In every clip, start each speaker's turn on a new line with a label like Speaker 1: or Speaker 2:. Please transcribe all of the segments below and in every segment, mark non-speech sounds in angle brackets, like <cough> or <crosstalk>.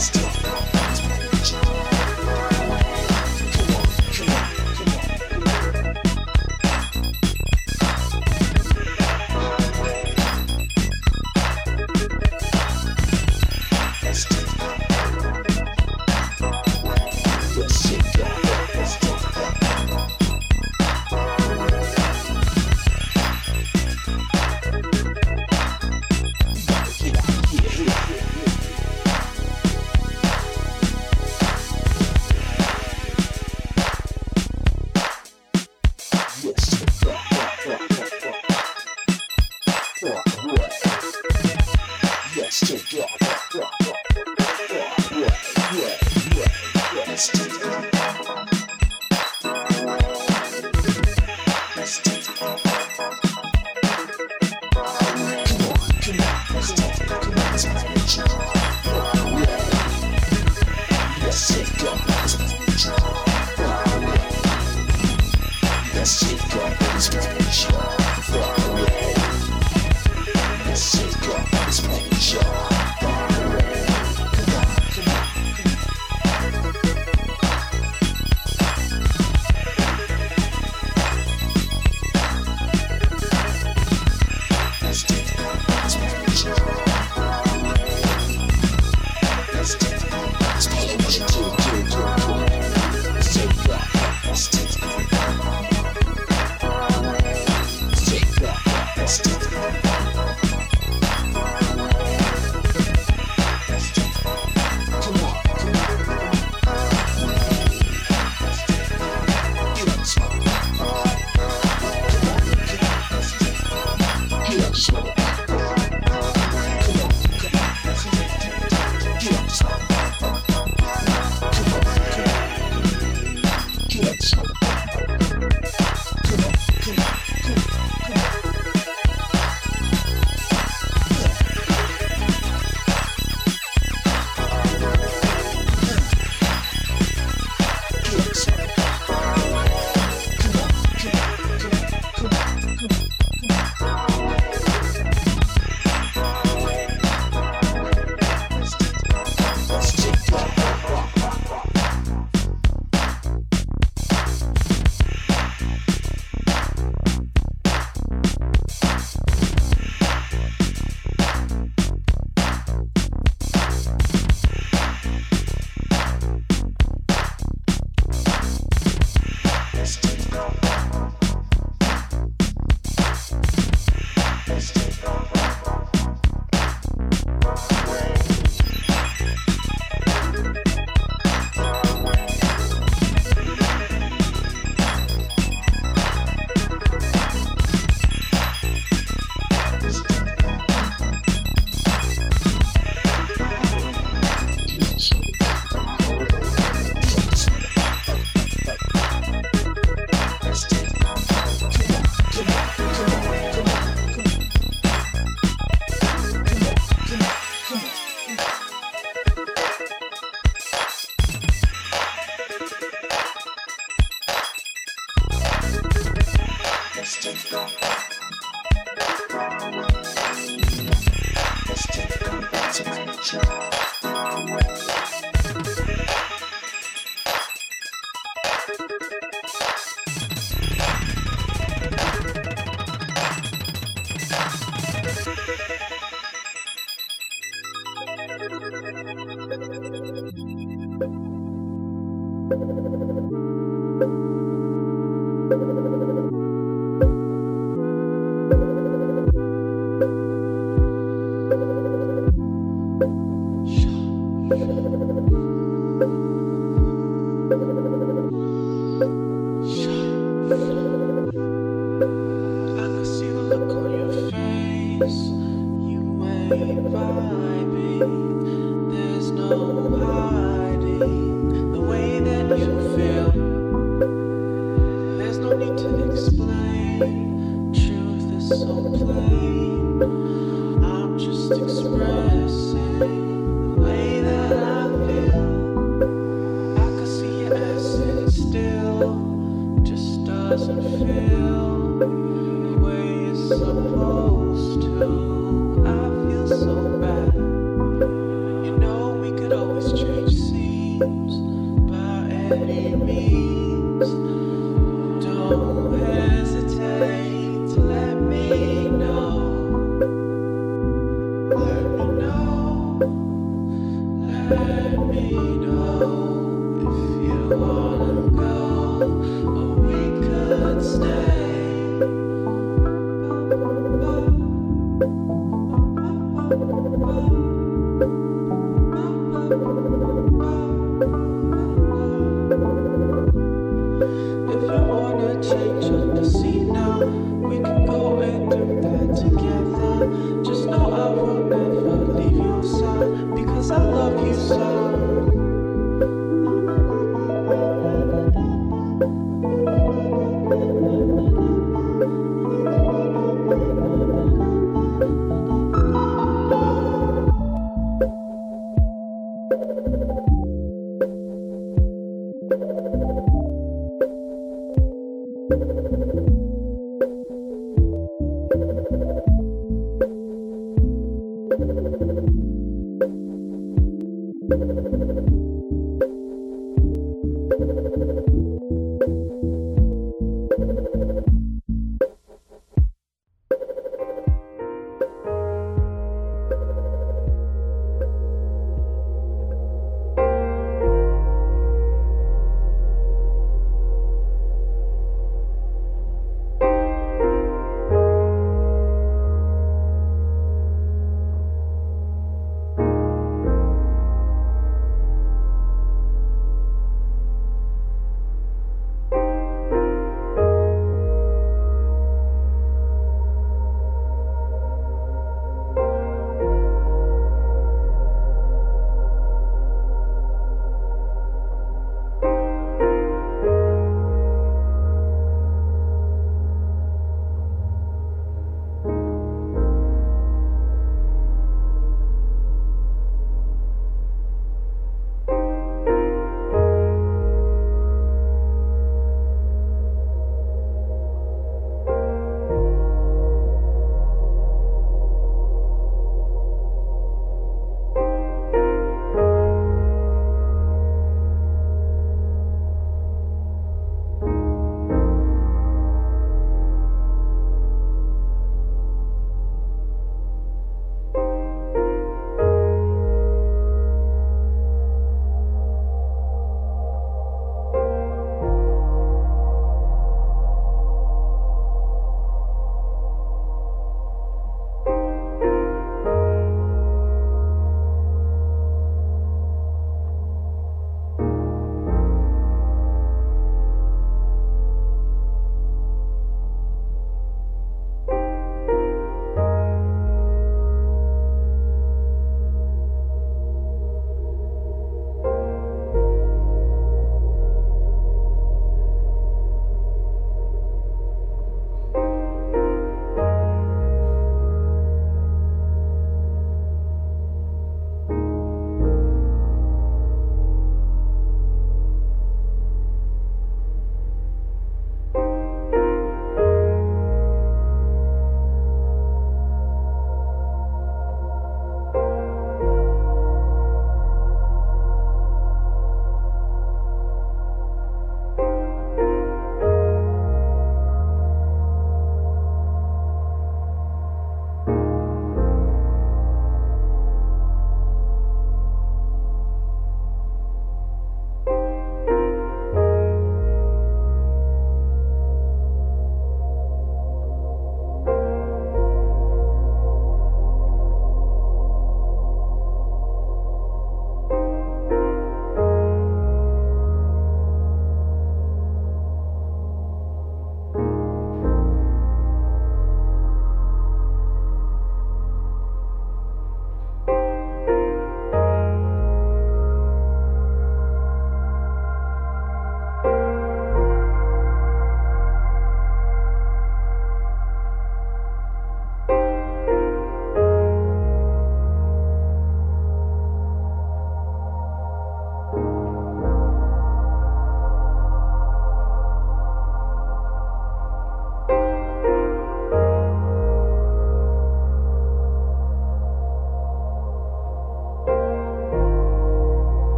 Speaker 1: best.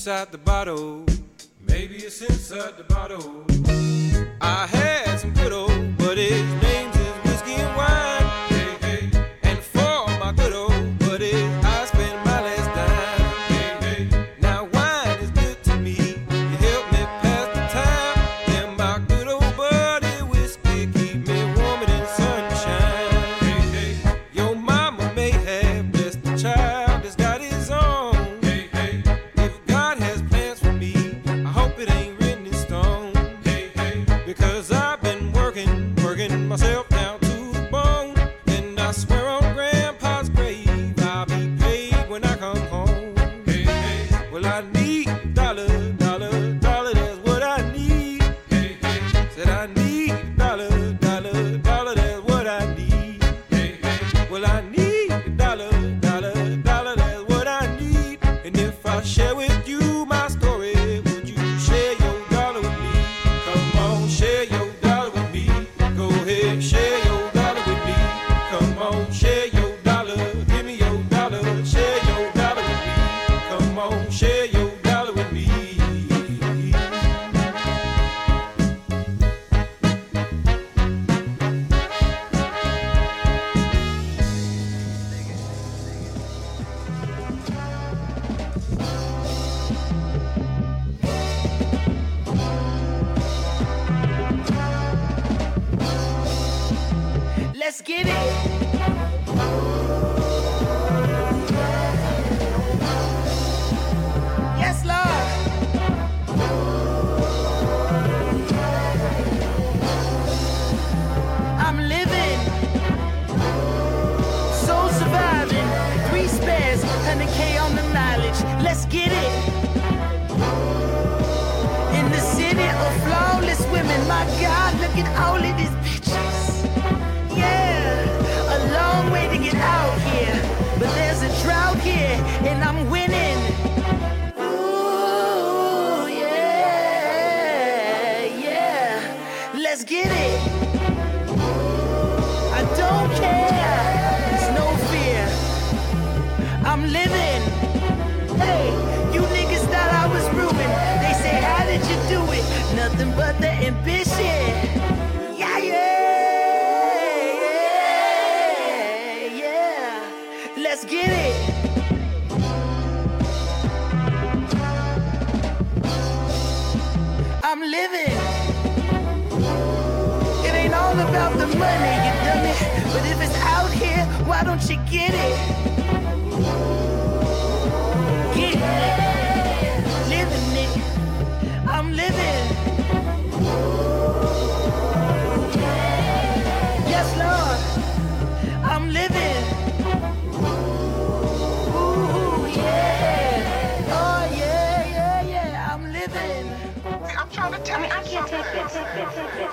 Speaker 2: Inside the bottle. Maybe it's inside the bottle. I had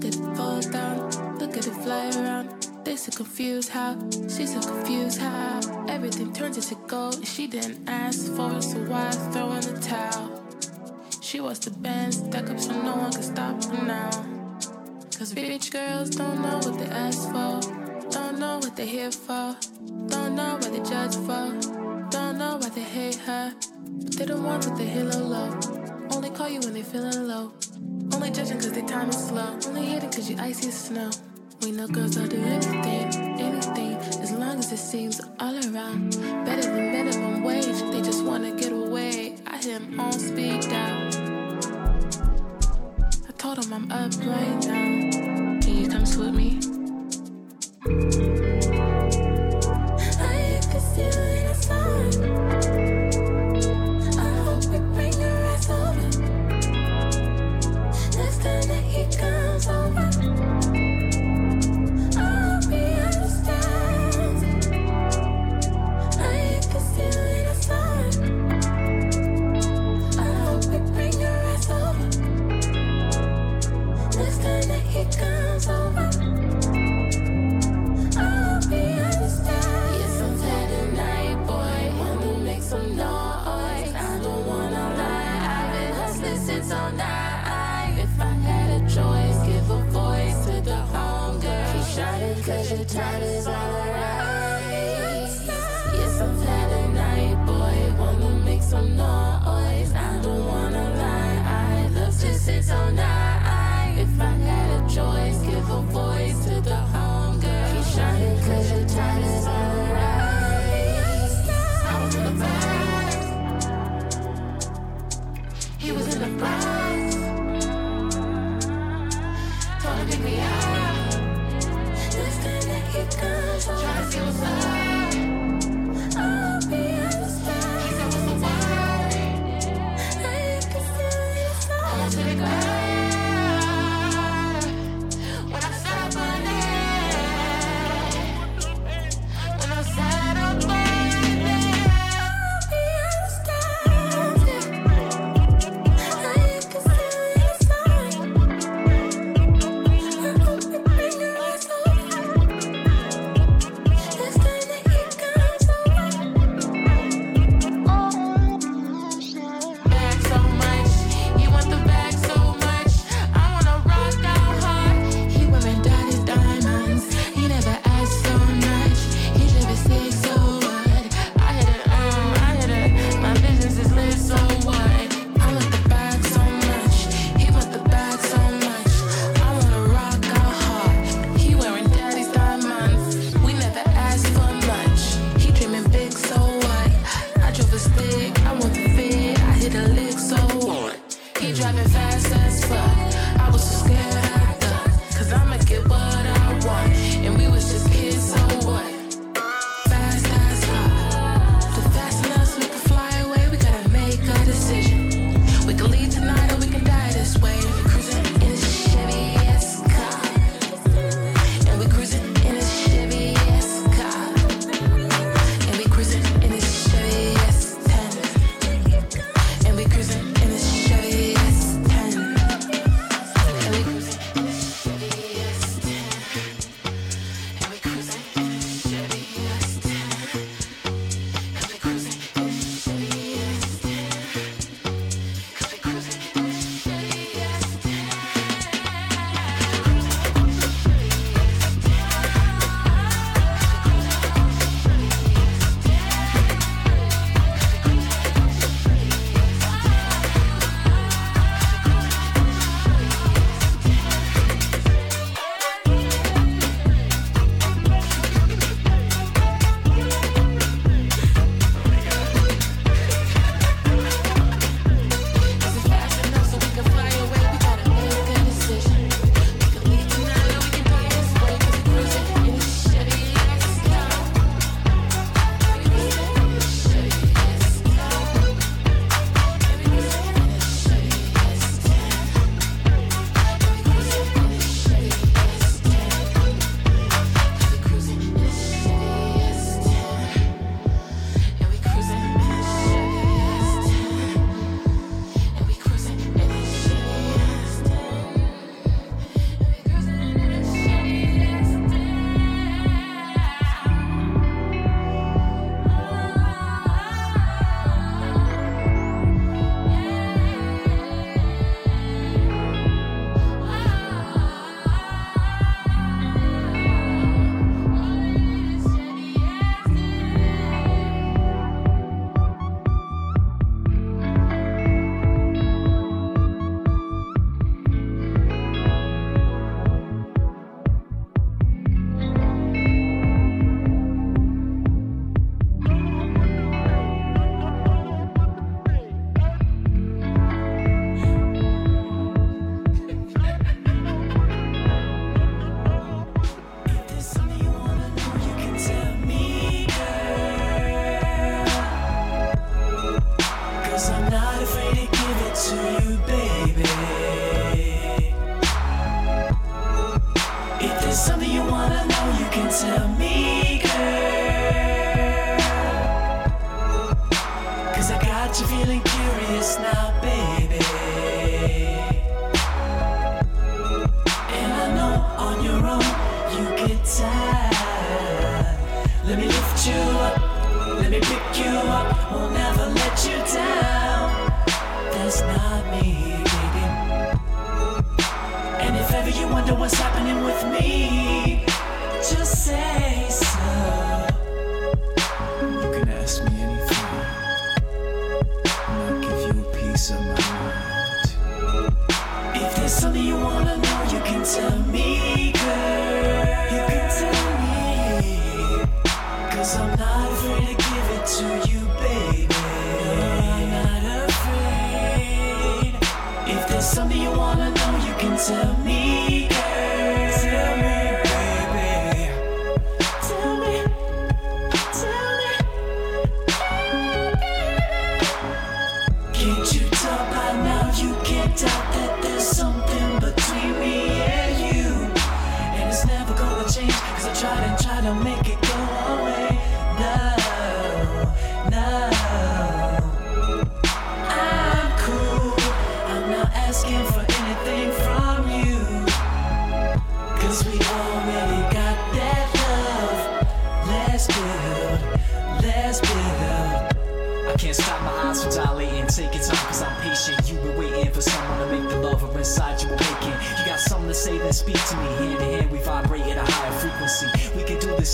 Speaker 3: it fall down, look at it fly around. They so confused how, she's so confused how. Everything turns into gold, she didn't ask for it, so why throw in the towel? She was the band stuck up so no one can stop her now. Cause rich girls don't know what they ask for, don't know what they're here for, don't know what they judge for, don't know why they hate her. But they don't want what they hear low. Only call you when they feeling low. Only judging cause their time is slow. Only hating cause you icy as snow. We know girls will do anything, anything, as long as it seems all around. Better than minimum wage, they just wanna get away. I hear him on speed dial. I told him I'm up right now. Can you come with me?
Speaker 4: Next time that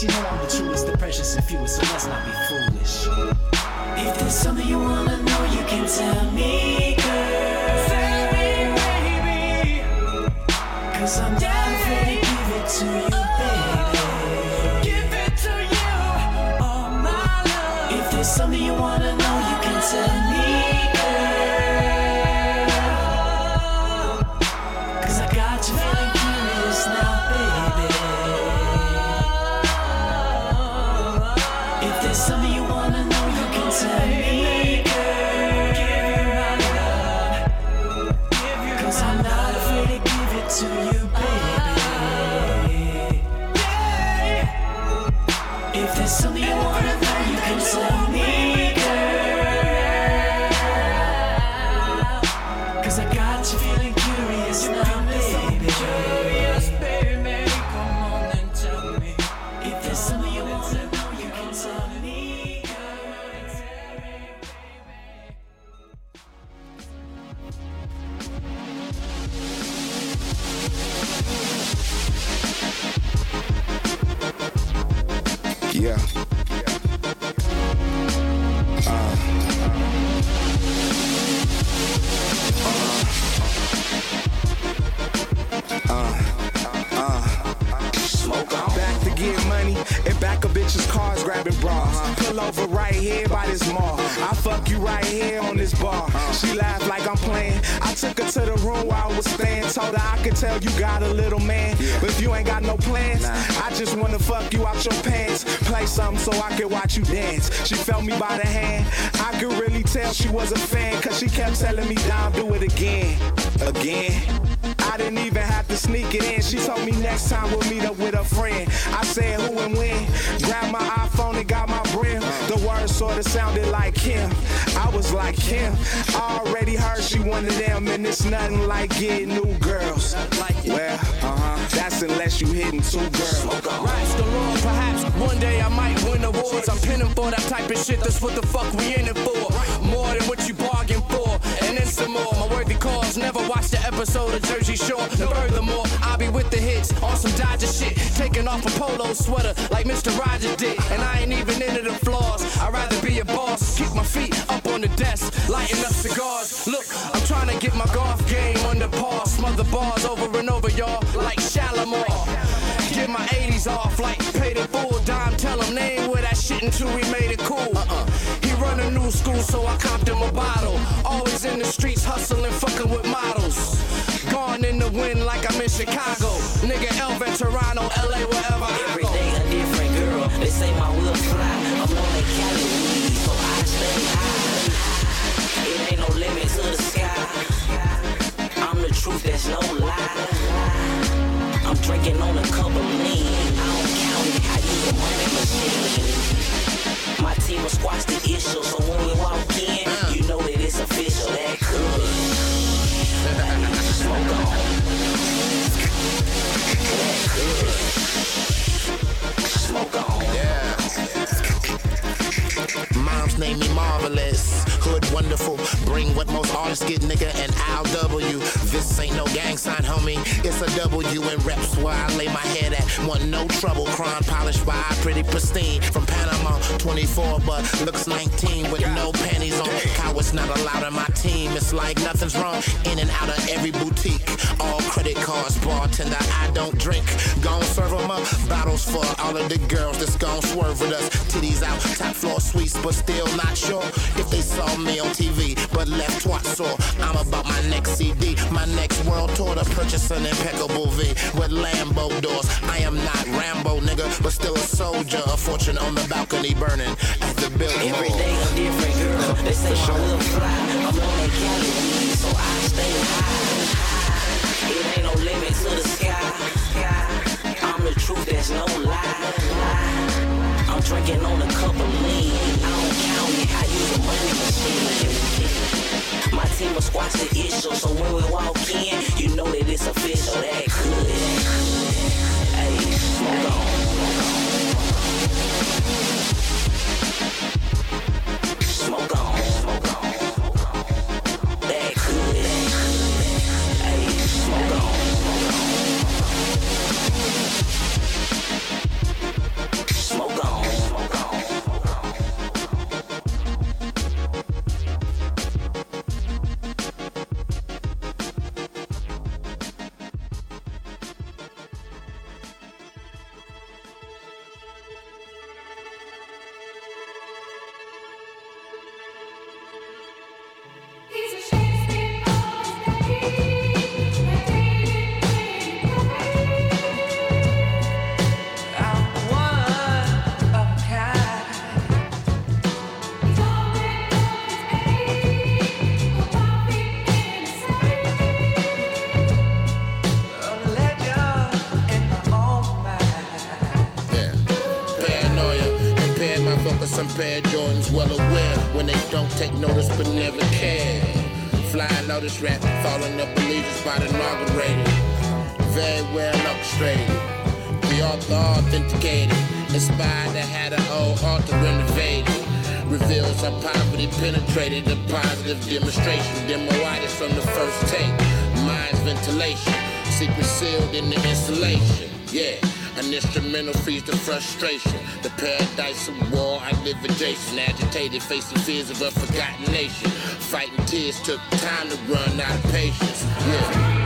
Speaker 3: You
Speaker 4: know I'm the truest, the precious and fewest, so let's not be foolish.
Speaker 5: Next time we'll meet up with a friend. I said who and when. Grabbed my iPhone and got my brim. The words sorta sounded like him. I was like him. I already heard she one of them, and it's nothing like getting new girls. Well, uh huh. That's unless you hitting two girls.
Speaker 6: Rise the Lord, perhaps one day I might win awards. I'm pinning for that type of shit. That's what the fuck we in it for. More than what you bargained for, and then some more. My worthy never watched the episode of Jersey Shore. And furthermore, I'll be with the hits on some Dodger shit, taking off a polo sweater like Mr. Rogers did. And I ain't even into the flaws. I'd rather be a boss, keep my feet up on the desk, lighting up cigars. Look, I'm trying to get my golf game under par, smother bars over and over, y'all, like Shalimar. Get my 80s off like pay the full dime. Tell him they ain't with that shit until we made it cool. Uh-uh. He run a new school, so I copped him a bottle. Fucking with models. Gone in the wind like I'm in Chicago. Nigga, Elvin, Toronto, LA, wherever I
Speaker 7: Every
Speaker 6: go.
Speaker 7: day a different girl. They say my will fly. I'm on that Cali weed, so I stay high. It ain't no limit to the sky. I'm the truth, there's no lie. I'm drinking on a cup of lean. I don't count it, I use a money machine. My team will squash the issue, so when we
Speaker 8: Me marvelous, hood wonderful. Bring what most artists get, nigga, and I'll W. This ain't no gang sign, homie. It's a W in reps where I lay my head at. Want no trouble, crown polished by pretty pristine. From Panama, 24, but looks 19 with no panties on. Cowards not allowed in my team. It's like nothing's wrong. In and out of every boutique. All credit cards, bartender, I don't drink. Gon' serve 'em up. Bottles for all of the girls that's gon' swerve with us. Titties out, top floor suites, but still not sure if they saw me on TV, but left twat sore. I'm about my next CD, my next world tour to purchase an impeccable V with Lambo doors. I am not Rambo, nigga, but still a soldier. A fortune on the balcony burning at the building.
Speaker 7: Every day a different girl. They say my will fly. I'm on that Cali weed, so I stay high. It ain't no limit to the sky. I'm the truth, there's no lie. I'm drinking on a cup of lean. I don't count it, I use a money machine. My team will squash the issue, so when we walk in, you know that it's official. That good. Hey, smoke on.
Speaker 8: Lotus rap, falling up believers by the inaugurated. Very well orchestrated. The author authenticated. Inspired to have the old altar renovated. Reveals how poverty penetrated a positive demonstration. Demoitis from the first take. Mind's ventilation. Secret sealed in the installation. Yeah. An instrumental frees the frustration. The paradise of war, I live adjacent. Agitated, facing fears of a forgotten nation. Fighting tears took time to run out of patience. Yeah.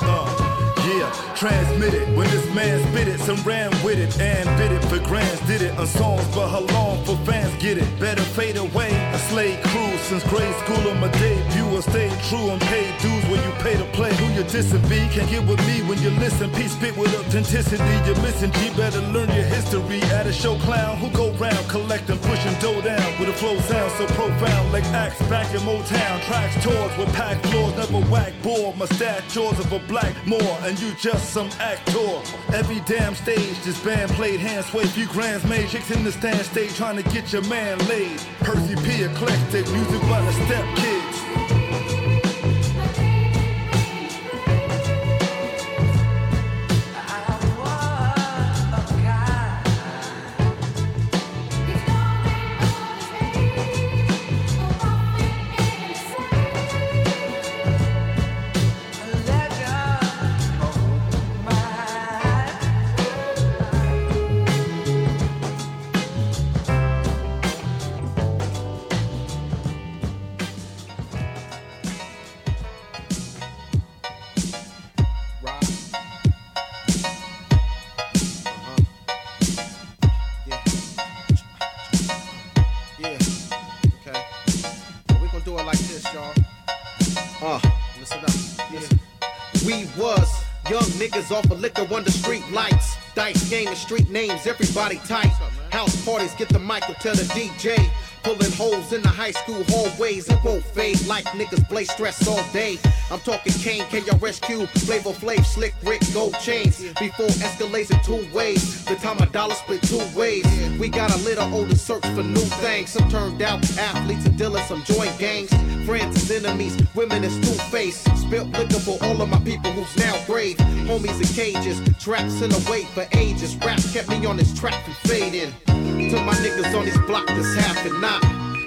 Speaker 9: Uh, yeah, transmit it. When this man spit it, some ran with it and bid it for grands. Did it on songs, but how long for fans get it? Better fade away. A slave crew since grade school on my debut. I stay true and paid dues when you pay to play. Who you dissing be? Can't get with me when you listen. Peace spit with authenticity. You're missing G. Better learn your history. At a show clown who go round collecting, pushing dough down with a flow sound so profound like acts back in Motown. Tracks tours with packed floors, never whack board. Mustache jaws of a black more, and you just some actor. Every damn stage, this band played hand sway, few grands made. Chicks in the stand stage trying to get your man laid. Percee P. Eclectic, music by the step kids.
Speaker 10: Liquor under street lights. Dice game and street names, everybody tight. House parties, get the mic, to tell the DJ. Pulling holes in the high school hallways, it won't fade like niggas play stress all day. I'm talking Kane, KRS-One, Flavor Flav, Slick Rick, Gold Chains. Before escalates in two ways, the time a dollar split two ways. We got a little older search for new things. Some turned out athletes and dealers, some joint gangs. Friends and enemies, women is two-faced. Spilt liquor for all of my people who's now grave. Homies in cages, traps in the wait for ages. Rap kept me on this track from fading. To my niggas on this block that's half not.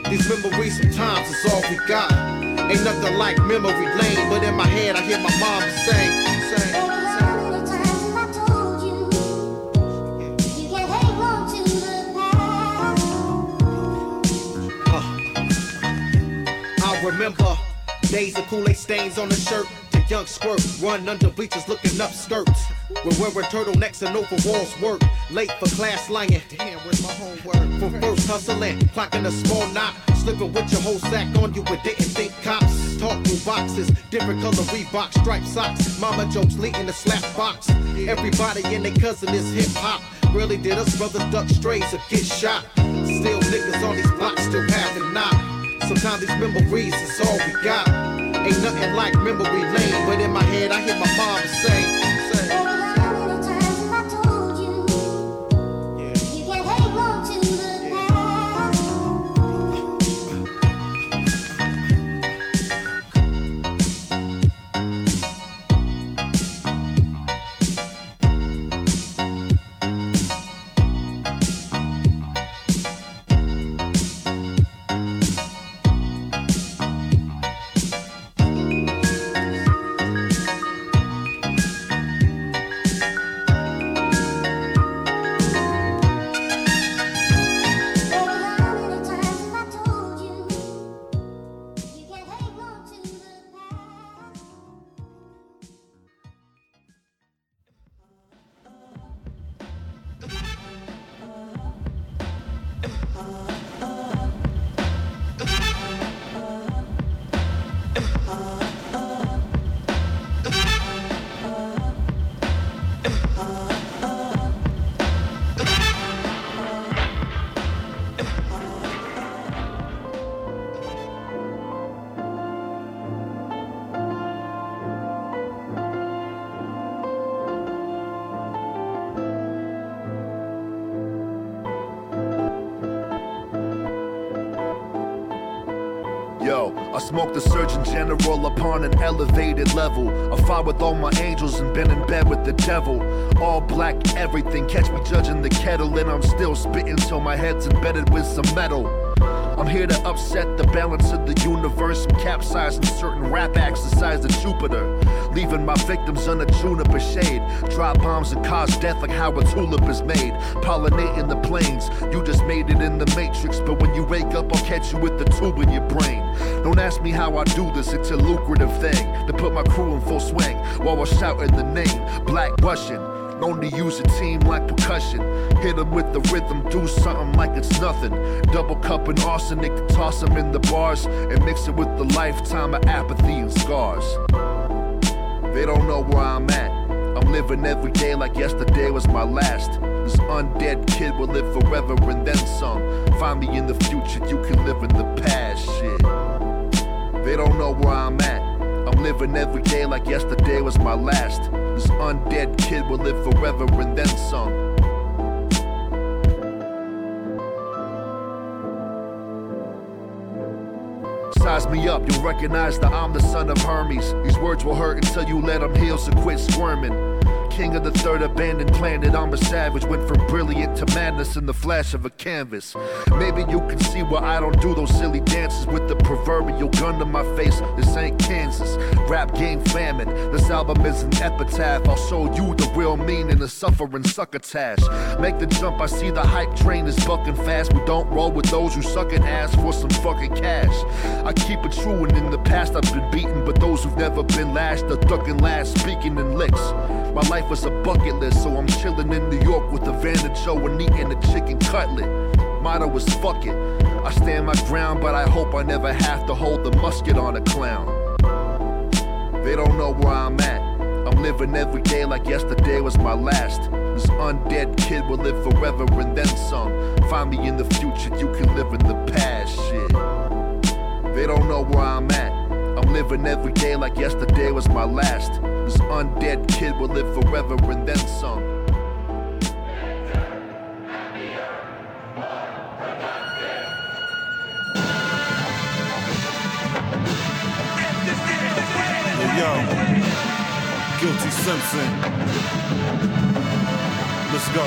Speaker 10: These memories sometimes is all we got. Ain't nothing like memory lane, but in my head I hear my mom sing, sing, I remember days of Kool-Aid stains on the shirt. The young squirt, run under bleachers looking up skirts. We're wearing turtlenecks and overalls work. Late for class lying. Damn, where's my homework? From first hustling, clocking a small knot. Slipping with your whole sack on you but didn't think cops. Talk through boxes, different color Reebok striped socks. Mama jokes leading the slap box. Everybody and their cousin is hip hop.
Speaker 11: really did us brothers duck strays or get shot. Still niggas on these blocks still having not. Sometimes these memories is all we got. Ain't nothing like memory lane, but in my head I hear my mom say
Speaker 12: the Surgeon General upon an elevated level. I fought with all my angels and been in bed with the devil. All black everything, catch me judging the kettle, and I'm still spitting till my head's embedded with some metal. I'm here to upset the balance of the universe and capsizing certain rap acts of Jupiter. Leaving my victims under juniper shade. Drop bombs and cause death like how a tulip is made. Pollinating the plains, you just made it in the matrix. But when you wake up, I'll catch you with the tube in your brain. Don't ask me how I do this, it's a lucrative thing. To put my crew in full swing while I shouting the name Black Russian. Known to use a team like percussion. Hit 'em with the rhythm, do something like it's nothing. Double cup and arsenic to toss 'em in the bars and mix it with the lifetime of apathy and scars. They don't know where I'm at. I'm living every day like yesterday was my last. This undead kid will live forever and then some. Find me in the future, you can live in the past. Shit. They don't know where I'm at. I'm living every day like yesterday was my last. This undead kid will live forever and then some. Size me up, you'll recognize that I'm the son of Hermes. These words will hurt until you let them heal, so quit squirming. King of the third abandoned planet, I'm a savage. Went from brilliant to madness in the flash of a canvas. Maybe you can see why I don't do those silly dances with the proverbial gun to my face. This ain't Kansas. Rap game famine. This album is an epitaph. I'll show you the real meaning of suffering succotash. Make the jump, I see the hype train is bucking fast. We don't roll with those who suck and ass for some fucking cash. I keep it true, and in the past I've been beaten, but those who've never been lashed are ducking last, speaking in licks. My life was a bucket list, so I'm chilling in New York with a Joe and eating a chicken cutlet. Motto was fuck it. I stand my ground, but I hope I never have to hold the musket on a clown. They don't know where I'm at. I'm living every day like yesterday was my last. This undead kid will live forever and then some. Find me in the future, you can live in the past. Shit. They don't know where I'm at. Living every day like yesterday was my last. This undead kid will live forever and then some.
Speaker 13: Yo, Guilty Simpson. Let's go.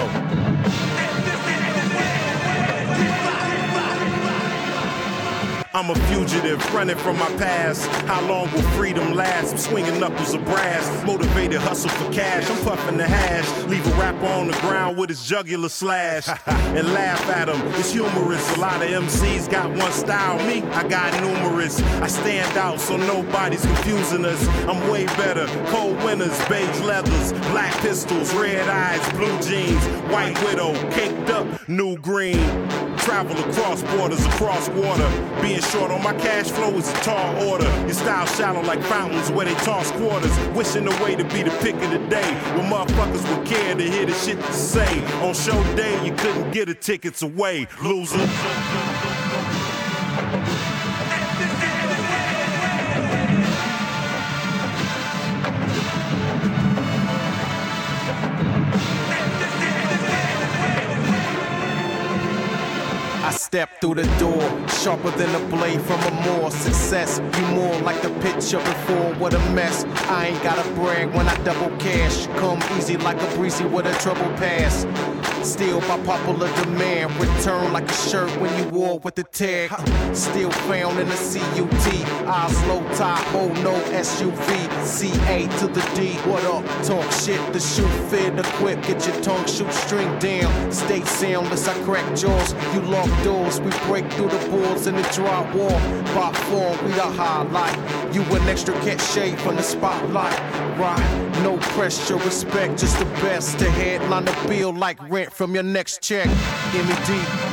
Speaker 13: I'm a fugitive, running from my past. How long will freedom last? I'm swinging knuckles of brass, motivated hustle for cash. I'm puffing the hash, leave a rapper on the ground with his jugular slash, <laughs> and laugh at him. It's humorous. A lot of MCs got one style, me, I got numerous. I stand out, so nobody's confusing us. I'm way better. Cold winters, beige leathers, black pistols, red eyes, blue jeans, white widow, caked up, new green. Travel across borders, across water, being short on my cash flow is a tall order. Your style shallow like fountains where they toss quarters. Wishing away to be the pick of the day. When motherfuckers would care to hear the shit to say. On show day, you couldn't get a tickets away. Loser.
Speaker 10: Step through the door, sharper than a blade from a more success. You more like the picture before, what a mess. I ain't gotta brag when I double cash. Come easy like a breezy with a trouble pass. Still by popular demand, return like a shirt when you wore with the tag. Still found in the CUT, Oslo tie, oh no SUV, CA to the D. What up? Talk shit, the shoe fit, the equip, get your tongue shoot string down. Stay soundless, I crack jaws, you lock doors, we break through the boards in the drywall. By form, we the highlight. You an extra cachet from the spotlight. Right, no pressure, respect, just the best. The headline the bill like rent from your next check. MED.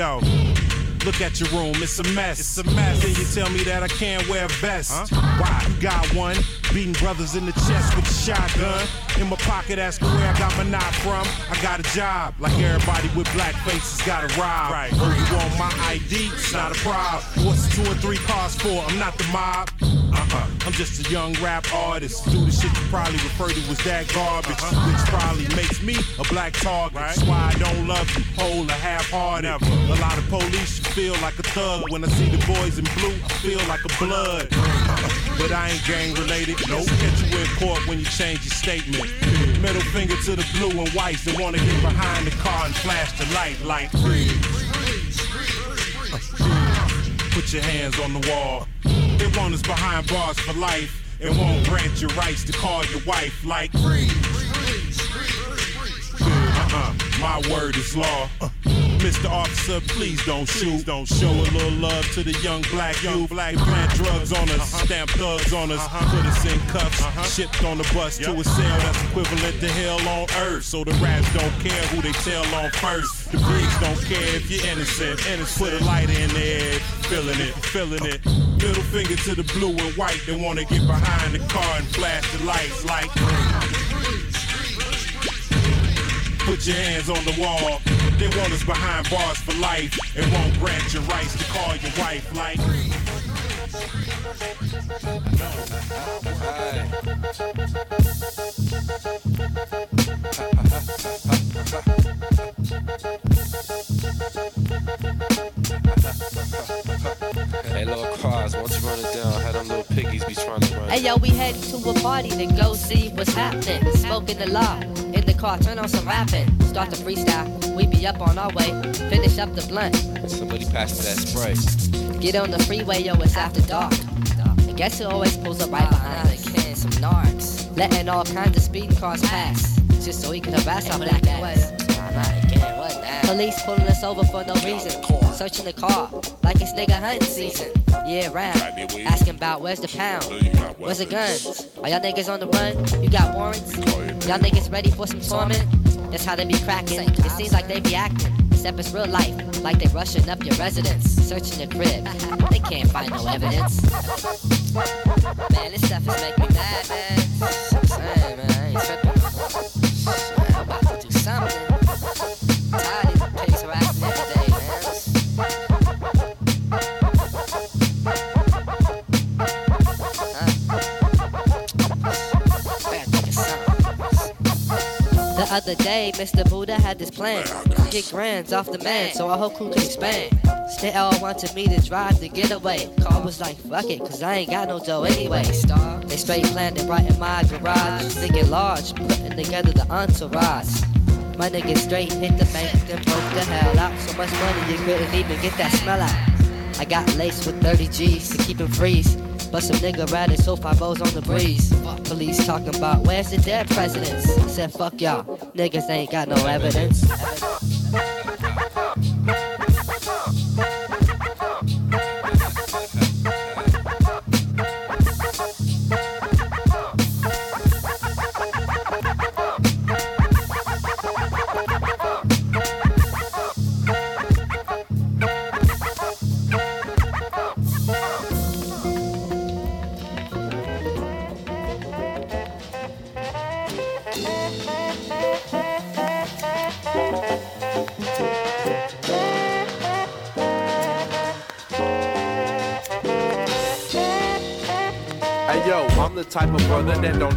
Speaker 13: Yo, look at your room, it's a mess. It's a mess. Then you tell me that I can't wear a vest. Huh? Why? You got one. Beating brothers in the chest with a shotgun. In my pocket, asking where I got my knife from. I got a job, like everybody with black faces got a rob. Right. Oh, you want my ID? It's not a problem. What's two or three cars for? I'm not the mob. Uh-uh. I'm just a young rap artist. Do the shit you probably refer to as that garbage, uh-huh. which probably makes me a black target. That's why I don't love you, whole or half-hearted. A lot of police feel like a thug. When I see the boys in blue, I feel like a blood. <laughs> But I ain't gang related. Nope. Catch you in court when you change your statement. Middle finger to the blue and whites that wanna get behind the car and flash the light like Put your hands on the wall. They want us behind bars for life and won't grant your rights to call your wife like uh-uh, my word is law. Uh, Mr. Officer, please don't shoot. Don't show a little love to the young black youth. Black plant drugs on us, stamp thugs on us, put us in cuffs, shipped on the bus to a cell that's equivalent to hell on earth. So the rats don't care who they tell on first. The pigs don't care if you're innocent. Innocent. Put a light in there, feeling it, feeling it. Middle finger to the blue and white. They wanna get behind the car and flash the lights like. Put your hands on the wall. They want us behind bars for life and won't grant your rights to call your wife like.
Speaker 14: Hey, <laughs> little cars, why don't you run it down? Had them little piggies be trying to run.
Speaker 15: Hey yo, we heading to a party to go see what's happening. Smoking the law in the car, turn on some rapping. Start the freestyle, we be up on our way. Finish up the blunt.
Speaker 14: Somebody pass me that spray.
Speaker 15: Get on the freeway, yo, it's after dark. And guess who always pulls up right behind us? Can some narcs. Letting all kinds of speeding cars pass. Just so he can harass our black ass. Police pulling us over for no reason. Searching the car like it's nigga hunting season. Yeah, round. Asking about where's the pound? Where's the guns? Are y'all niggas on the run? You got warrants? Y'all niggas ready for some torment? That's how they be cracking. It seems like they be acting. Except it's real life, like they rushing up your residence, searching your crib. They can't find no evidence. Man, this stuff is making me mad, man. Other day, Mr. Buddha had this plan. Get grands off the man, so our whole crew can expand.
Speaker 16: They all wanted me to drive the getaway. Car was like, fuck it, cause I ain't got no dough anyway. Star, they straight landed right in my garage. Thinking large, putting together the entourage. My niggas straight hit the bank, then broke the hell out. So much money you couldn't even get that smell out. I got laced with 30 G's to keep him freeze. But some nigga riding so far O's on the breeze. Police talking about where's the dead presidents? I said fuck y'all, niggas ain't got no evidence.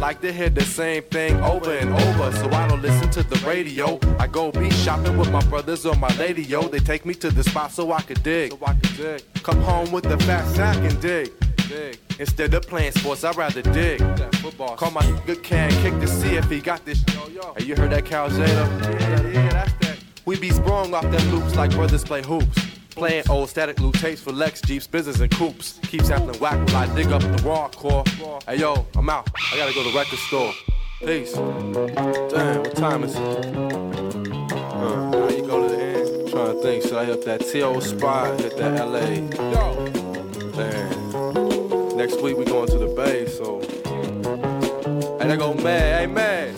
Speaker 17: Like to hear the same thing over and over, so I don't listen to the radio. I go beat shopping with my brothers or my lady, yo. They take me to the spot so I could dig. So I could dig. Come home with the fat sack and dig. dig. Instead of playing sports, I'd rather dig. Call my good can kick to see if he got this. yo Hey, you heard that Cal Tjader? Yeah, yeah, that's that. We be sprung off them loops like brothers play hoops. Playing old static loop tapes for Lex, Jeeps, Business, and Coops. Keep sampling whack while I dig up the raw core. Hey yo, I'm out. I gotta go to the record store. Peace. Damn, what time is it? Uh, now you go to the end. Trying to think, should I hit that TO spot, hit that LA? Yo! Damn. Next week we going to the Bay, so. Hey, they go Mad. Hey, Mad.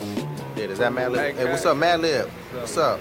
Speaker 14: Yeah, is that Madlib? Hey, what's up, Madlib? What's up?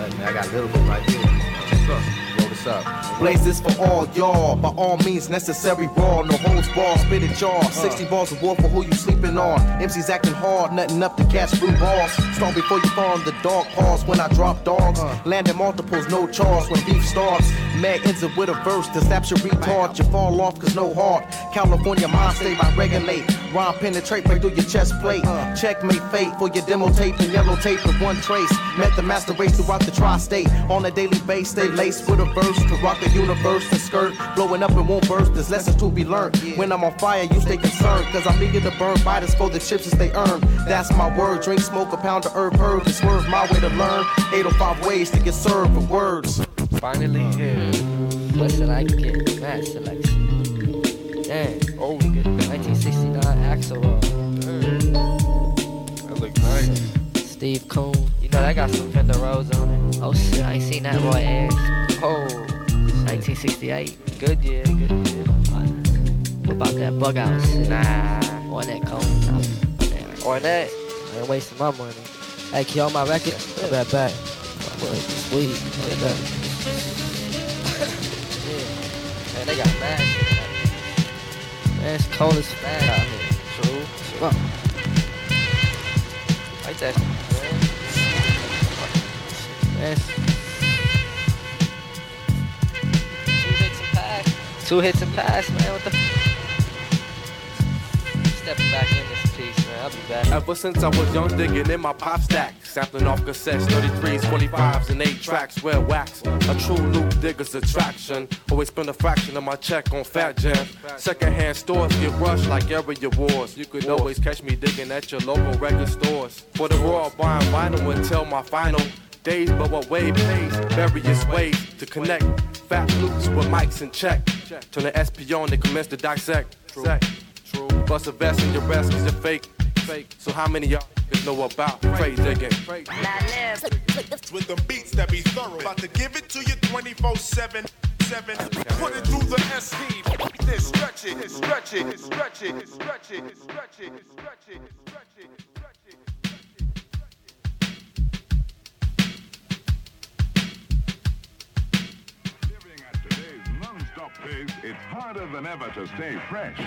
Speaker 14: Nothing. I got a little bit right here. What's up? Up?
Speaker 10: Blaze this for all y'all, by all means necessary raw, no holds bar, spit it jaw. 60 balls of war for who you sleeping on. MC's acting hard, nothing up to catch blue balls. Strong before you fall in the dog pause when I drop dogs. Landing multiples, no charge when beef starts. Mag ends it with a verse to slaps your retard. You fall off cause no heart. California mind state by regulate. Rhyme penetrate right through your chest plate. Checkmate fate for your demo tape and yellow tape with one trace. Met the master race throughout the tri-state. On a daily base, stay laced with a verse to rock the universe and skirt. Blowing up and won't burst, there's lessons to be learned. When I'm on fire, you stay concerned. Cause I'm eager to burn biters for the chips as they earn. That's my word. Drink, smoke a pound of herb, herb, and swerve my way to learn. 805 ways to get served with words.
Speaker 16: Finally here. What should I get? Mad selection. Damn. Oh, good. 1969 Axel.
Speaker 17: That look nice.
Speaker 16: Steve Kuhn. You know that got some Fender Rhodes on it. Oh shit, I ain't seen that Roy Ayers. Oh, 1968. Good year, good year. What about that bug out shit? Nah. Ornette Coon. Nah. Damn. Ornette. I ain't wasting my money. Hey, can you on my record? I'll bet back. Sweet. Look at that. Man, they got mad shit. Man, it's cold as fuck out here. True. Well, like that. Man. Man. Two hits and pass. Two hits and pass, man. What the? Stepping back in this
Speaker 17: Ever since I was young, digging in my pop stack, sampling off cassettes, 33s, 45s, and 8 tracks, red wax. A true loop digger's attraction. Always spend a fraction of my check on fat jam. Secondhand stores get rushed like area wars. You could always catch me digging at your local record stores. For the raw, buying vinyl until my final days, but what wave pays various ways to connect fat loops with mics in check. Turn the SP on, they commence to dissect. Sec. True. Bust a vest in your rest cause you're fake. Fake. So how many y'all niggas know about trade digging?
Speaker 18: With the beats that be thorough. About to give it to you 24 7. Seven. Put it through the SP. Then stretch it, stretch it, stretch it, stretch it, stretch it, stretch it, stretch it.
Speaker 19: Living at today's non-stop pace, it's harder than ever to stay fresh.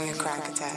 Speaker 20: Having a crack attack.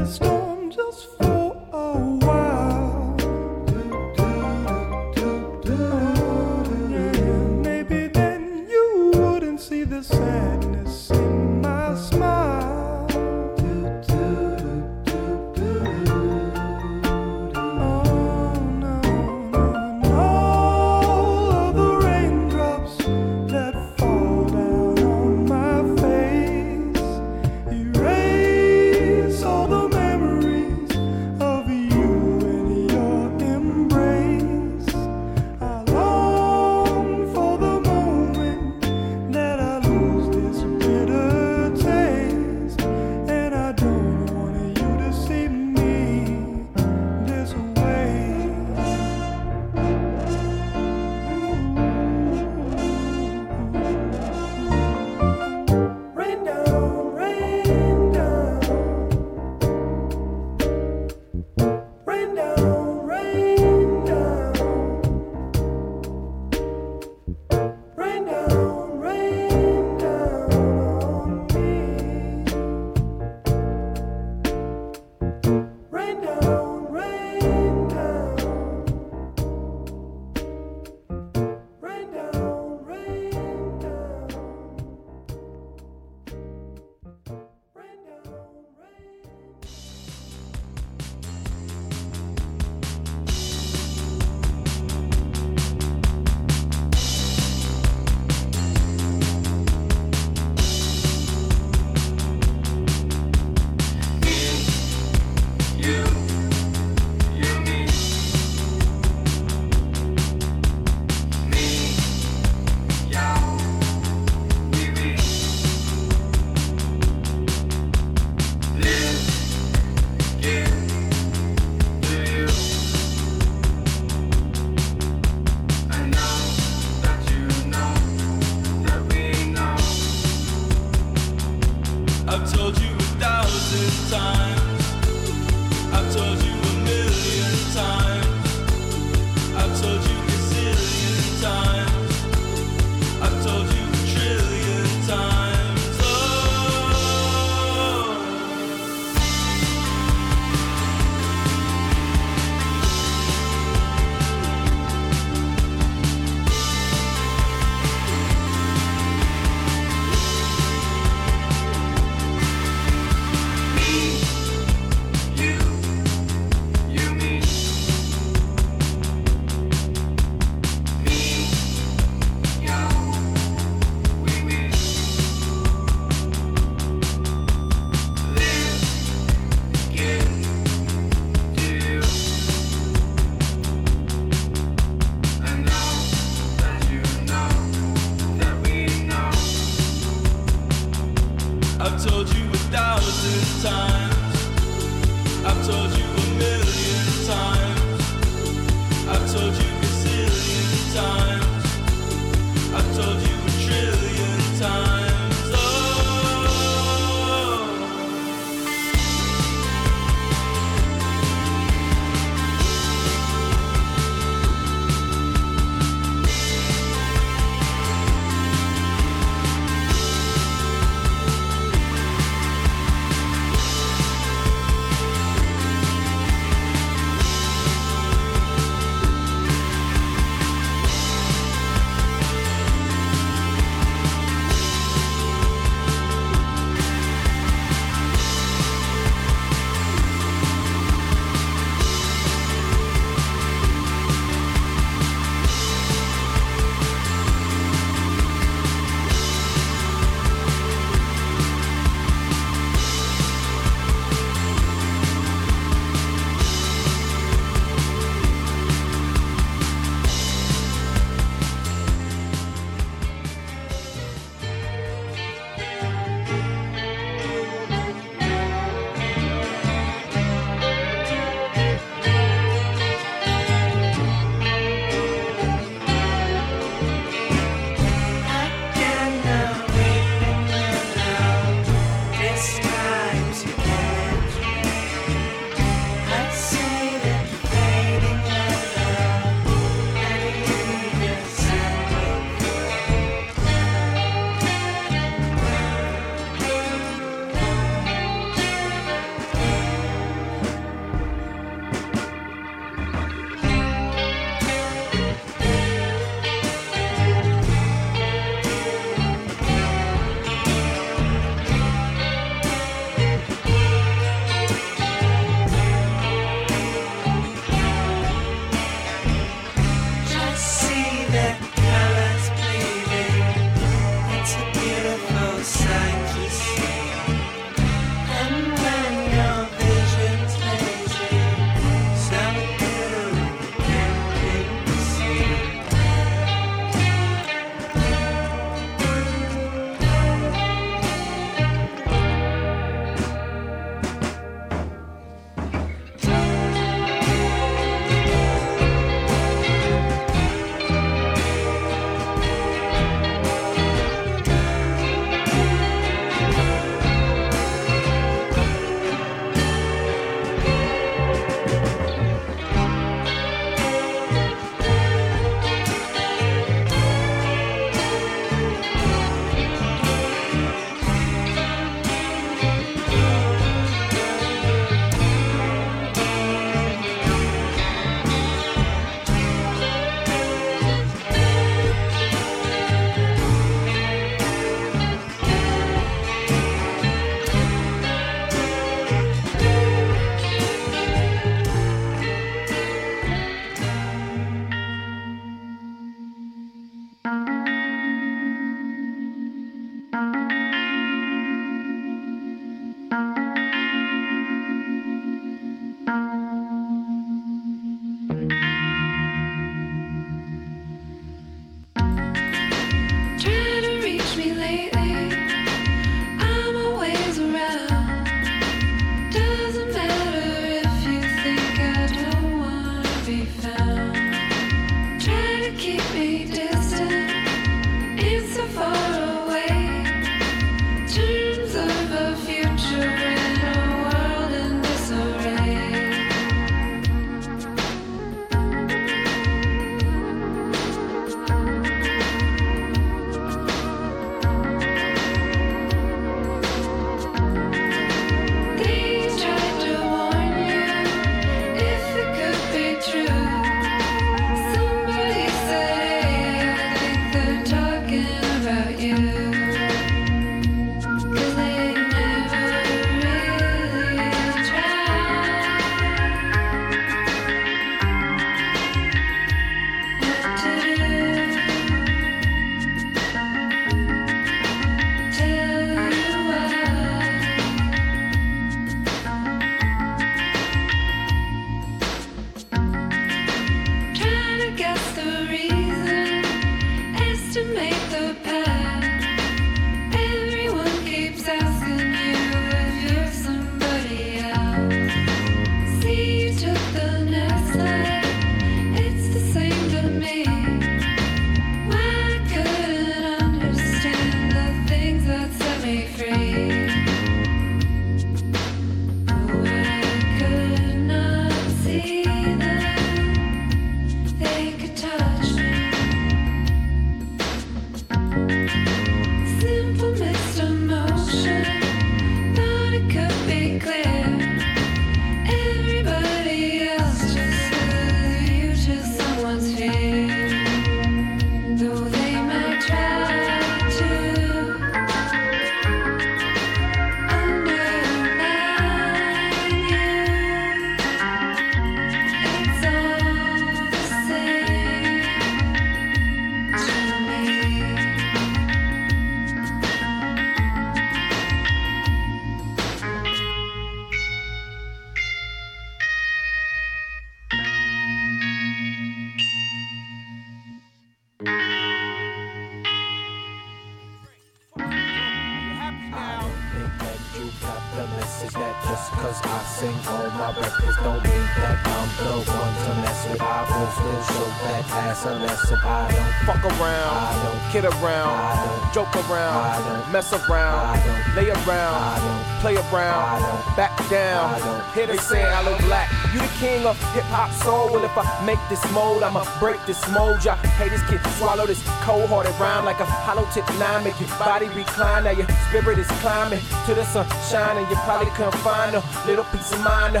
Speaker 21: Mess
Speaker 2: around, lay around, play around, back down. Hit a say I look black. You the king of hip hop soul. Well, if I make this mold, I'ma break this mold. Y'all hey, this kid swallow this cold hearted rhyme like a hollow tip nine. Make your body recline. Now your spirit is climbing to the sunshine, and you probably couldn't find a little piece of mind.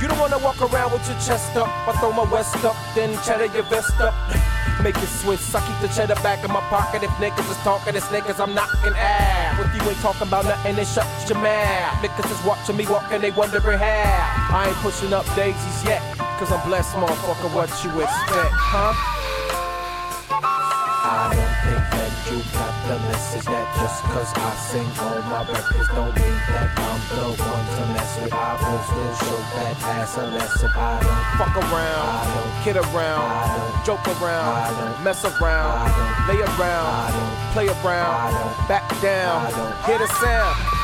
Speaker 2: You don't wanna walk around with your chest up. I throw my west up, then cheddar your vest up. Make it switch. I keep the cheddar back in my pocket. If niggas is talking, it's niggas I'm knocking ass. If you ain't talking about nothing, then shut your mouth. Niggas is watching me walking, they wondering how. I ain't pushing up daisies yet, cause I'm blessed, motherfucker. What you expect, huh?
Speaker 21: Think that you got the message that just cause I sing on my records don't mean that I'm the one to mess with. I will still show that ass unless if I don't
Speaker 2: Fuck around,
Speaker 21: I don't
Speaker 2: kid around,
Speaker 21: I don't
Speaker 2: joke around,
Speaker 21: I don't
Speaker 2: mess around,
Speaker 21: I don't
Speaker 2: lay around, I
Speaker 21: don't
Speaker 2: play around,
Speaker 21: I don't
Speaker 2: back down,
Speaker 21: I don't
Speaker 2: hear the sound.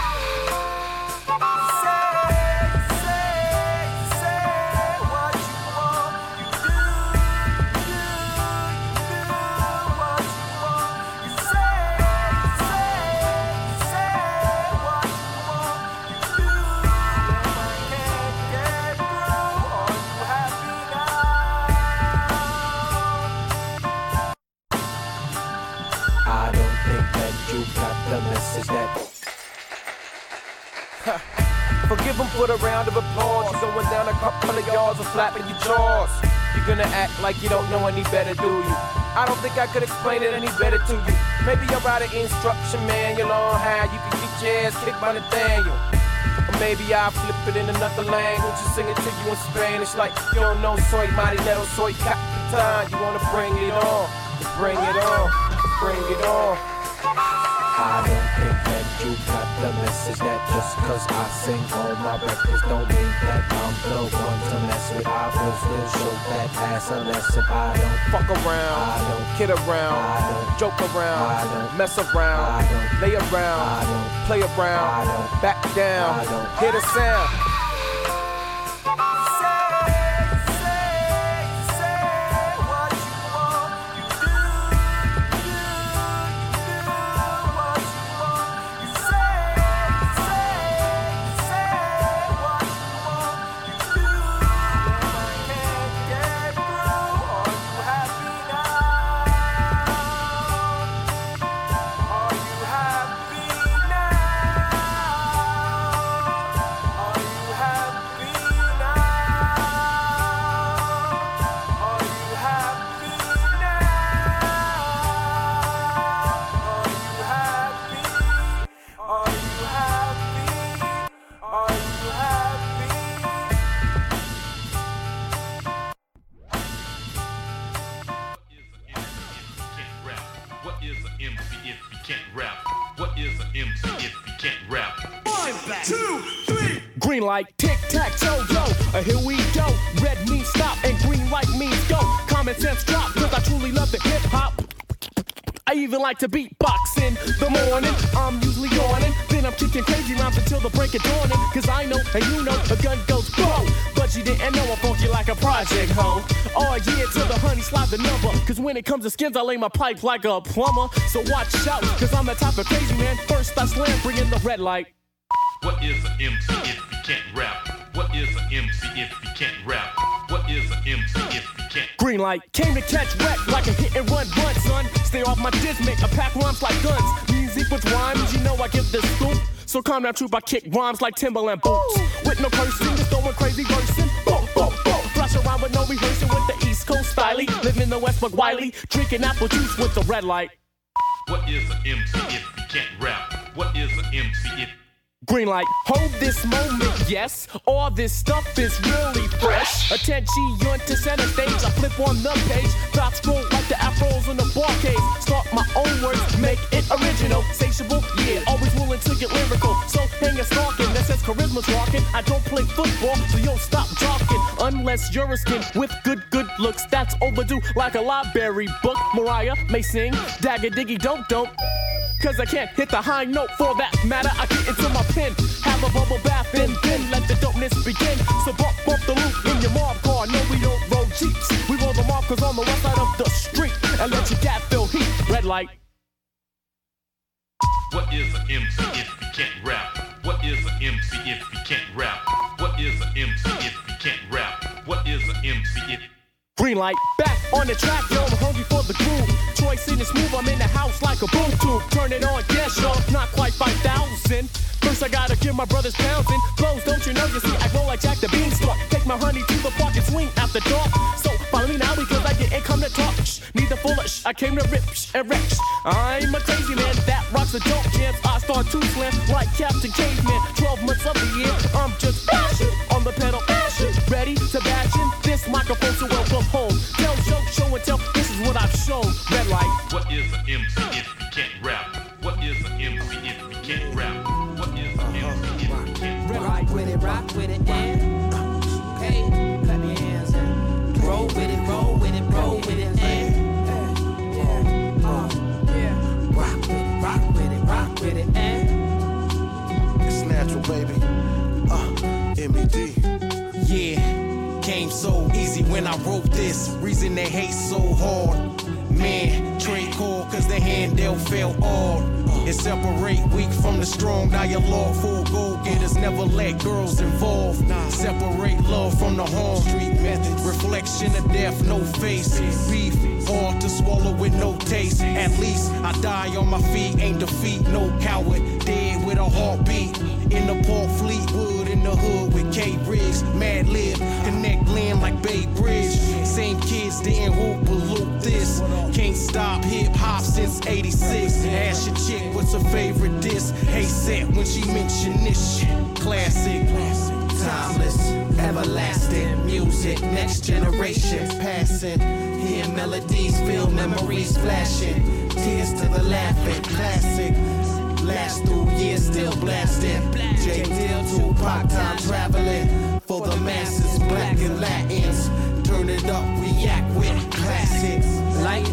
Speaker 2: Of and flapping your jaws. You're gonna act like you don't know any better, do you? I don't think I could explain it any better to you. Maybe I'll write an instruction manual on how you can get your ass kicked by Nathaniel. Or maybe I'll flip it in another language and sing it to you in Spanish like you don't know soy marinero, soy capitan. You wanna bring it on, bring it on, bring it on.
Speaker 21: I don't think that you got the message that just cause I sing all my records don't mean that I'm the one to mess with. I will still show that ass unless if I don't
Speaker 2: Fuck around,
Speaker 21: I don't
Speaker 2: kid around,
Speaker 21: I don't
Speaker 2: joke around,
Speaker 21: I don't
Speaker 2: mess around,
Speaker 21: I don't
Speaker 2: lay around,
Speaker 21: I don't
Speaker 2: play around,
Speaker 21: I don't
Speaker 2: back down,
Speaker 21: I don't
Speaker 2: hear the sound. When it comes to skins, I lay my pipe like a plumber. So watch out, cause I'm the type of crazy man. First I slam, bring in the red light.
Speaker 22: What is an MC if you can't rap? What is an MC if you can't rap? What is an MC if you can't?
Speaker 2: Green light came to catch wreck like a hit and run run, son. Stay off my diss, make a pack rhymes like guns. Music with rhymes, you know I give the scoop. So calm down, troop, I kick rhymes like Timberland boots. With no cursing, just throwing crazy versing. Flash around with no rehearsing with the East Coast style. Living in the West Wiley, drinking apple juice with the red light.
Speaker 22: What is an MC if you can't rap? What is an MC if
Speaker 2: Green light, hold this moment, yes. All this stuff is really fresh. Attention to center stage, I flip on the page. Thoughts scroll like the afros in the bar case. Start my own words, make it original. Satiable, yeah, always willing to get lyrical. So hang a stalking, that says charisma's walking. I don't play football, so you don't stop talking. Unless you're a skin with good, good looks, that's overdue like a library book. Mariah may sing, dagger diggy don't don't. Cause I can't hit the high note for that matter. I get into my pen, have
Speaker 21: a bubble bath and then let the dopeness begin. So bump, bump the loop in your mob car. No, we don't roll jeeps. We roll the mob cause on the west side of the street. And let your gat feel heat. Red light.
Speaker 22: What is an MC if you can't rap? What is an MC if you can't rap? What is an MC if you can't rap? What is an MC if
Speaker 21: Green light, back on the track, yo, I'm hungry for the groove. Choice in this move, I'm in the house like a boom tube. Turn it on, yes, yo, not quite 5,000. First, I gotta give my brothers pounds in. Blows, don't you know? You see, I roll like Jack the Beanstalk. Take my honey to the park and swing after dark. So follow me now because I didn't come to talk. Shh, neither foolish, I came to rip shh, and shh. I'm a crazy man that rocks the dope jams. I start to slam like Captain Caveman. 12 months of the year, I'm just bashing on the pedal. Ready to bash in this microphone to welcome home. Tell, show, show and tell. This is what I've shown. Red light.
Speaker 22: What is an MC if you can't rap? What is an MC if you can't rap? What is an MC if you can't rap?
Speaker 12: Rock with it, rock with it, and hey, clap your hands and roll with it, roll with it, roll with it, and yeah, uh, yeah, rock with it, rock with it, rock with it, and
Speaker 23: It's natural, baby. Uh, MED.
Speaker 10: Yeah, came so easy when I wrote this. Reason they hate so hard. Man, trade call cause the handle fell hard. It separate weak from the strong. Dialogue for go getters never let girls involved. Separate love from the harm. Street methods. Reflection of death, no face. Beef, hard to swallow with no taste. At least I die on my feet, ain't defeat, no coward. Dead with a heartbeat. In the Port Fleetwood, the hood with K Riggs. Madlib, connect land like Bay Bridge. Same kids didn't hoop but loop this. Can't stop hip hop since 86. Ask your chick what's her favorite disc. Hey, set when she mention this shit. Classic.
Speaker 12: timeless, everlasting music, next generation passing. Hear melodies, feel memories flashing. Tears to the laughing, classic. Last through years, still blasting. J Dilla, Tupac, time traveling. For the masses, black and Latins. Turn it up, react with classics.
Speaker 24: Light,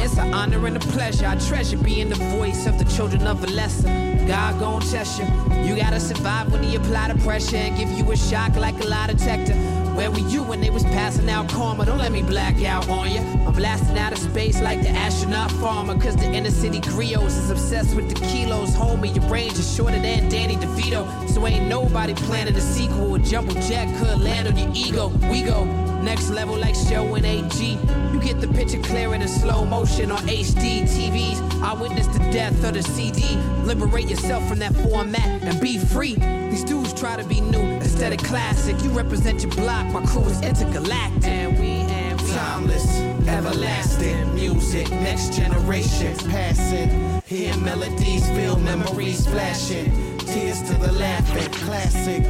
Speaker 24: it's an honor and a pleasure. I treasure being the voice of the children of a lesser. God gon' test you. You gotta survive when he apply the pressure and give you a shock like a lie detector. Where were you when they was passing out karma? Don't let me black out on you. I'm blasting out of space like the astronaut farmer. Cause the inner city griots is obsessed with the kilos. Homie, your range is shorter than Danny DeVito. So ain't nobody planning a sequel. A jumbo jet could land on your ego. We go. Next level like show in AG. You get the picture in slow motion on HD TVs. I witnessed the death of the CD. Liberate yourself from that format and be free. These dudes try to be new instead of classic. You represent your block, my crew is intergalactic. And we and
Speaker 12: Timeless, everlasting music, next generation passing. Hear melodies, feel memories flashing. Tears to the laughing, classic.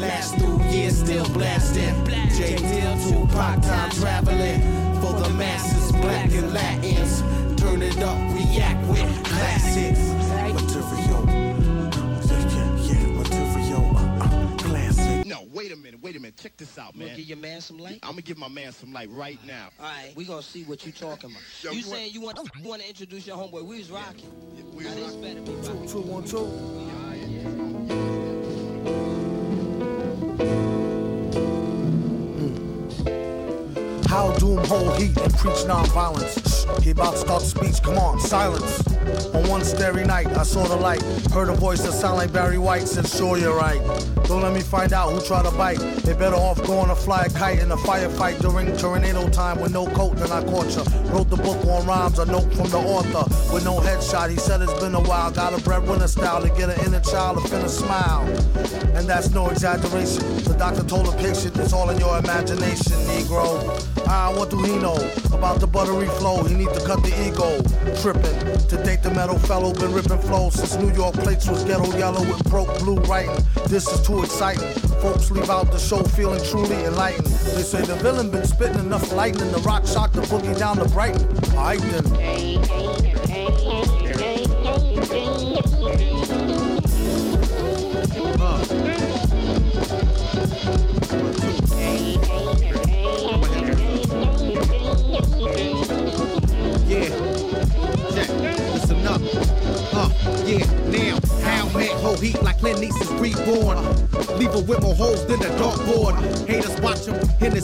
Speaker 12: Last through years, still blasting. J Dilla, Tupac, time traveling. For the masses, black and Latins. Turn it up, react with classics.
Speaker 23: Material. Yeah, yeah, material. Uh, uh, classic.
Speaker 25: No, wait a minute, wait a minute. Check this out,
Speaker 12: You
Speaker 25: man.
Speaker 12: gonna give your man some light?
Speaker 25: I'm gonna give my man some light right now.
Speaker 12: All right, we gonna see what you talking about.
Speaker 25: Yo,
Speaker 12: you
Speaker 25: you
Speaker 12: saying you want you want to introduce your homeboy? We was rocking.
Speaker 25: we
Speaker 12: now this better be rocking.
Speaker 23: Two, one, two. How doom hold heat and preach nonviolence. He about to start speech. Come on, silence. On one starry night, I saw the light. Heard a voice that sound like Barry White. Said, sure you're right. Don't let me find out who tried to bite. They better off going to fly a kite in a firefight during tornado time with no coat. Then I caught ya. Wrote the book on rhymes, a note from the author with no headshot. He said it's been a while. Got a breadwinner style to get an inner child to finna smile. And that's no exaggeration. The doctor told the patient it's all in your imagination, Negro. Ah, what do he know about the buttery flow? He need to cut the ego. Tripping to date the metal fellow, been ripping flows since New York plates was ghetto yellow with broke blue writing. This is too exciting. Folks leave out the show feeling truly enlightened. They say the villain been spitting enough lightning. The rock shock the boogie down to Brighton. Alright then.
Speaker 26: Uh, yeah, now, how met
Speaker 11: heat like Clint East's reborn. Leave her with more holes than a dartboard. Haters watch him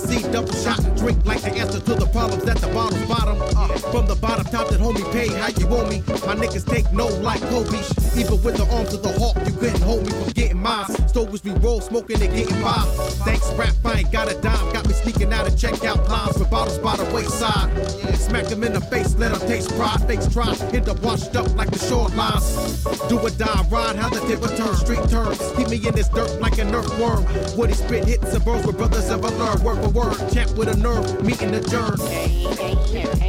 Speaker 11: seat, double shot and drink like the answer to the problems at the bottle's bottom. Uh, from the bottom top that homie pay, how you owe me? My niggas take no like Kobe. Even with the arms of the hawk, you couldn't hold me from getting mine. Stoves we roll, smoking and getting by. Thanks, rap, I ain't got a dime. Got me sneaking out of checkout lines with bottles by the wayside. Smack him in the face, let him taste pride. Fakes try, end up washed up like the shorelines. Do or die, ride how the table turn, street turns. Keep me in this dirt like an earthworm. Woody spit hits and burns with brothers ever learn. Word for word, champ with a nerve, meeting the germ.
Speaker 27: Tell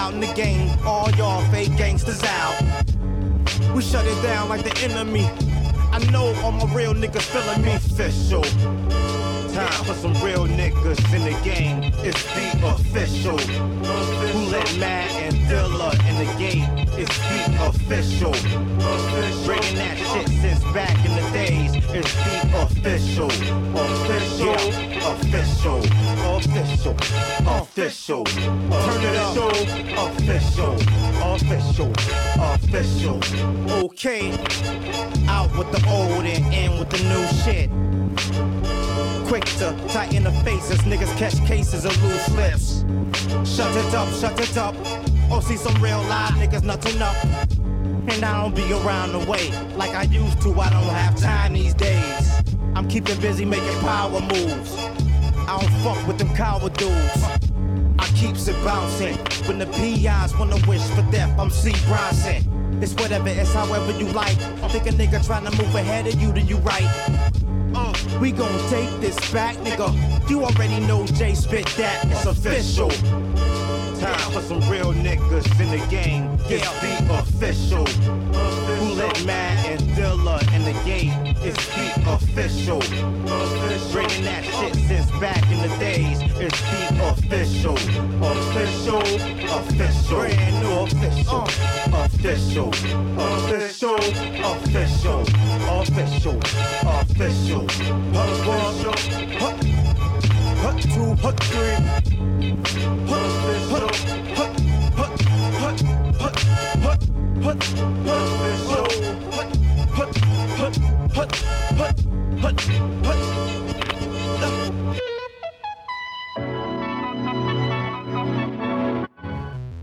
Speaker 10: allowed in the game. All y'all fake gangsters out. We shut it down like the enemy. I know all my real niggas feeling me official. Time for some real niggas in the game. It's the official. Who let Matt and the official. Bringing that shit since back in the days. It's the official. Official. Official. Official. Official. Turn it up. Official. Official. Official. Okay. Out with the old and in with the new shit. Quick to tighten the faces, niggas catch cases of loose lips. Shut it up, shut it up. Oh, see some real live niggas nutting up. And I don't be around the way like I used to. I don't have time these days. I'm keeping busy making power moves. I don't fuck with them coward dudes. I keeps it bouncing. When the PIs wanna wish for death, I'm C. Bronson. It's whatever, it's however you like. I think a nigga trying to move ahead of you, do you right? Uh, we gon' take this back, nigga. You already know Jay spit that. It's official. Time for some real niggas in the game. It's the official. Who let Matt and Dilla in the gate? It's the official. Bringing that shit since back in the days. It's the official. Official. Official. Brand new official. Official. Official. Official. Official. Official. One. Hut. Hut two. Hut three. Hut. Hut. Hut. Hut. Hut. Hut. Hut. Hut official. Hut. Hut. Hut. Hut. Hut. Hut. Hut.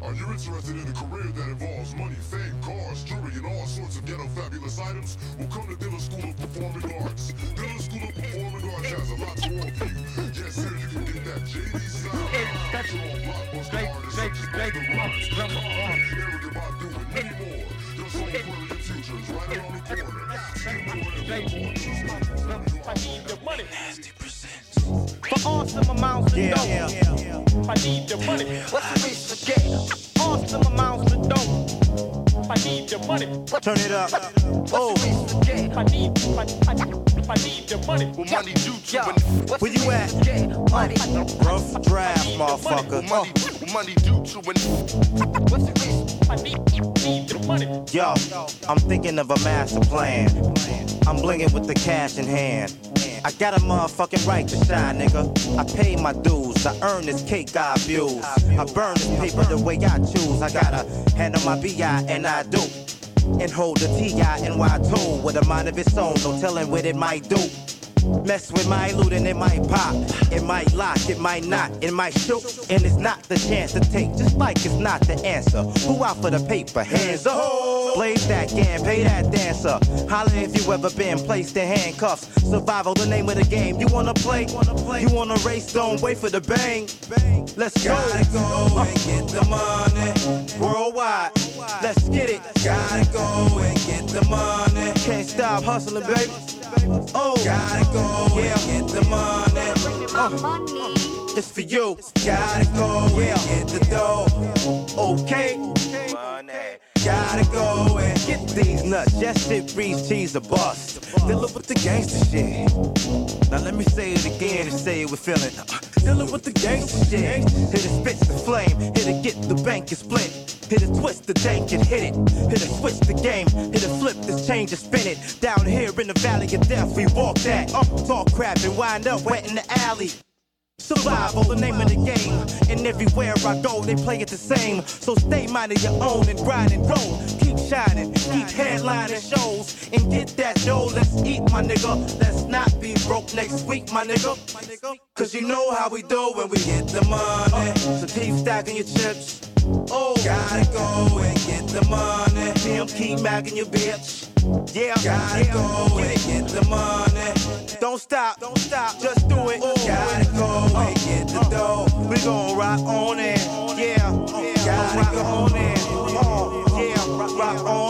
Speaker 27: Are you interested in a career that involves money, fame, ghetto fabulous items? Well, come to Dilla School of Performing Arts. Dilla School of Performing Arts has a lot to offer you. Yes, sir, you can get that JD style. Natural blockbuster artists such as Busta Rhymes, Pepper, Erykah Badu, and many more. Your soul brilliant future is right around the corner.
Speaker 18: I need the money. For awesome amounts of
Speaker 10: Yeah,
Speaker 18: dough.
Speaker 10: yeah,
Speaker 18: I need the money. What's the reason to get awesome amounts of dough? I need the money.
Speaker 10: Turn it up.
Speaker 18: Oh. I need, I, I, I need the money. Well, money do to
Speaker 10: Where you at? Money, Ruff Draft, motherfucker.
Speaker 18: Money, money do to an. What's the reason? I need, need the money.
Speaker 10: Yo, I'm thinking of a master plan. I'm blinging with the cash in hand. I got a motherfucking right to shine, nigga. I pay my dues. I earn this cake I abuse. I burn this paper the way I choose. I gotta handle my BI and I do. And hold the T-I-N-Y-2 with a mind of its own. No telling what it might do. Mess with my loot and it might pop. It might lock, it might not, it might shoot. And it's not the chance to take, just like it's not the answer. Who out for the paper? Hands up. Blaze that game, pay that dancer. Holla if you ever been placed in handcuffs. Survival, the name of the game. You wanna play? You wanna race? Don't wait for the bang. Let's go. Gotta go and get the money. Worldwide. Let's get it. Gotta go and get the money. Can't stop hustling, baby. Oh, gotta go yeah. and get the money. Uh, it's for you. Gotta go and get the dough. Okay. Money. Gotta go and get these nuts. Yes, shit reach cheese a bust. Dealing with the gangster shit. Now let me say it again and say it with feeling. Dealing with the gangster shit. Hit it spits the flame. Hit it get the bank and split. Hit it twist the tank and hit it. Hit it switch the game. Hit it flip this change and spin it. Down here in the valley of death, we walk that. Uh, talk crap and wind up wet in the alley. Survival, the name of the game. And everywhere I go, they play it the same. So stay minding your own and grind and roll. Keep shining, keep headlining shows. And get that dough, let's eat, my nigga. Let's not be broke next week, my nigga. Cause you know how we do when we get the money. So keep stacking your chips. Oh, gotta go and get the money. Damn, keep macking your bitch. Yeah, gotta go and get the money. Don't stop, don't stop, just do it. Gotta go and get the dough. We gon' rock on it. Yeah, yeah. gotta go on it. Uh, yeah, rock on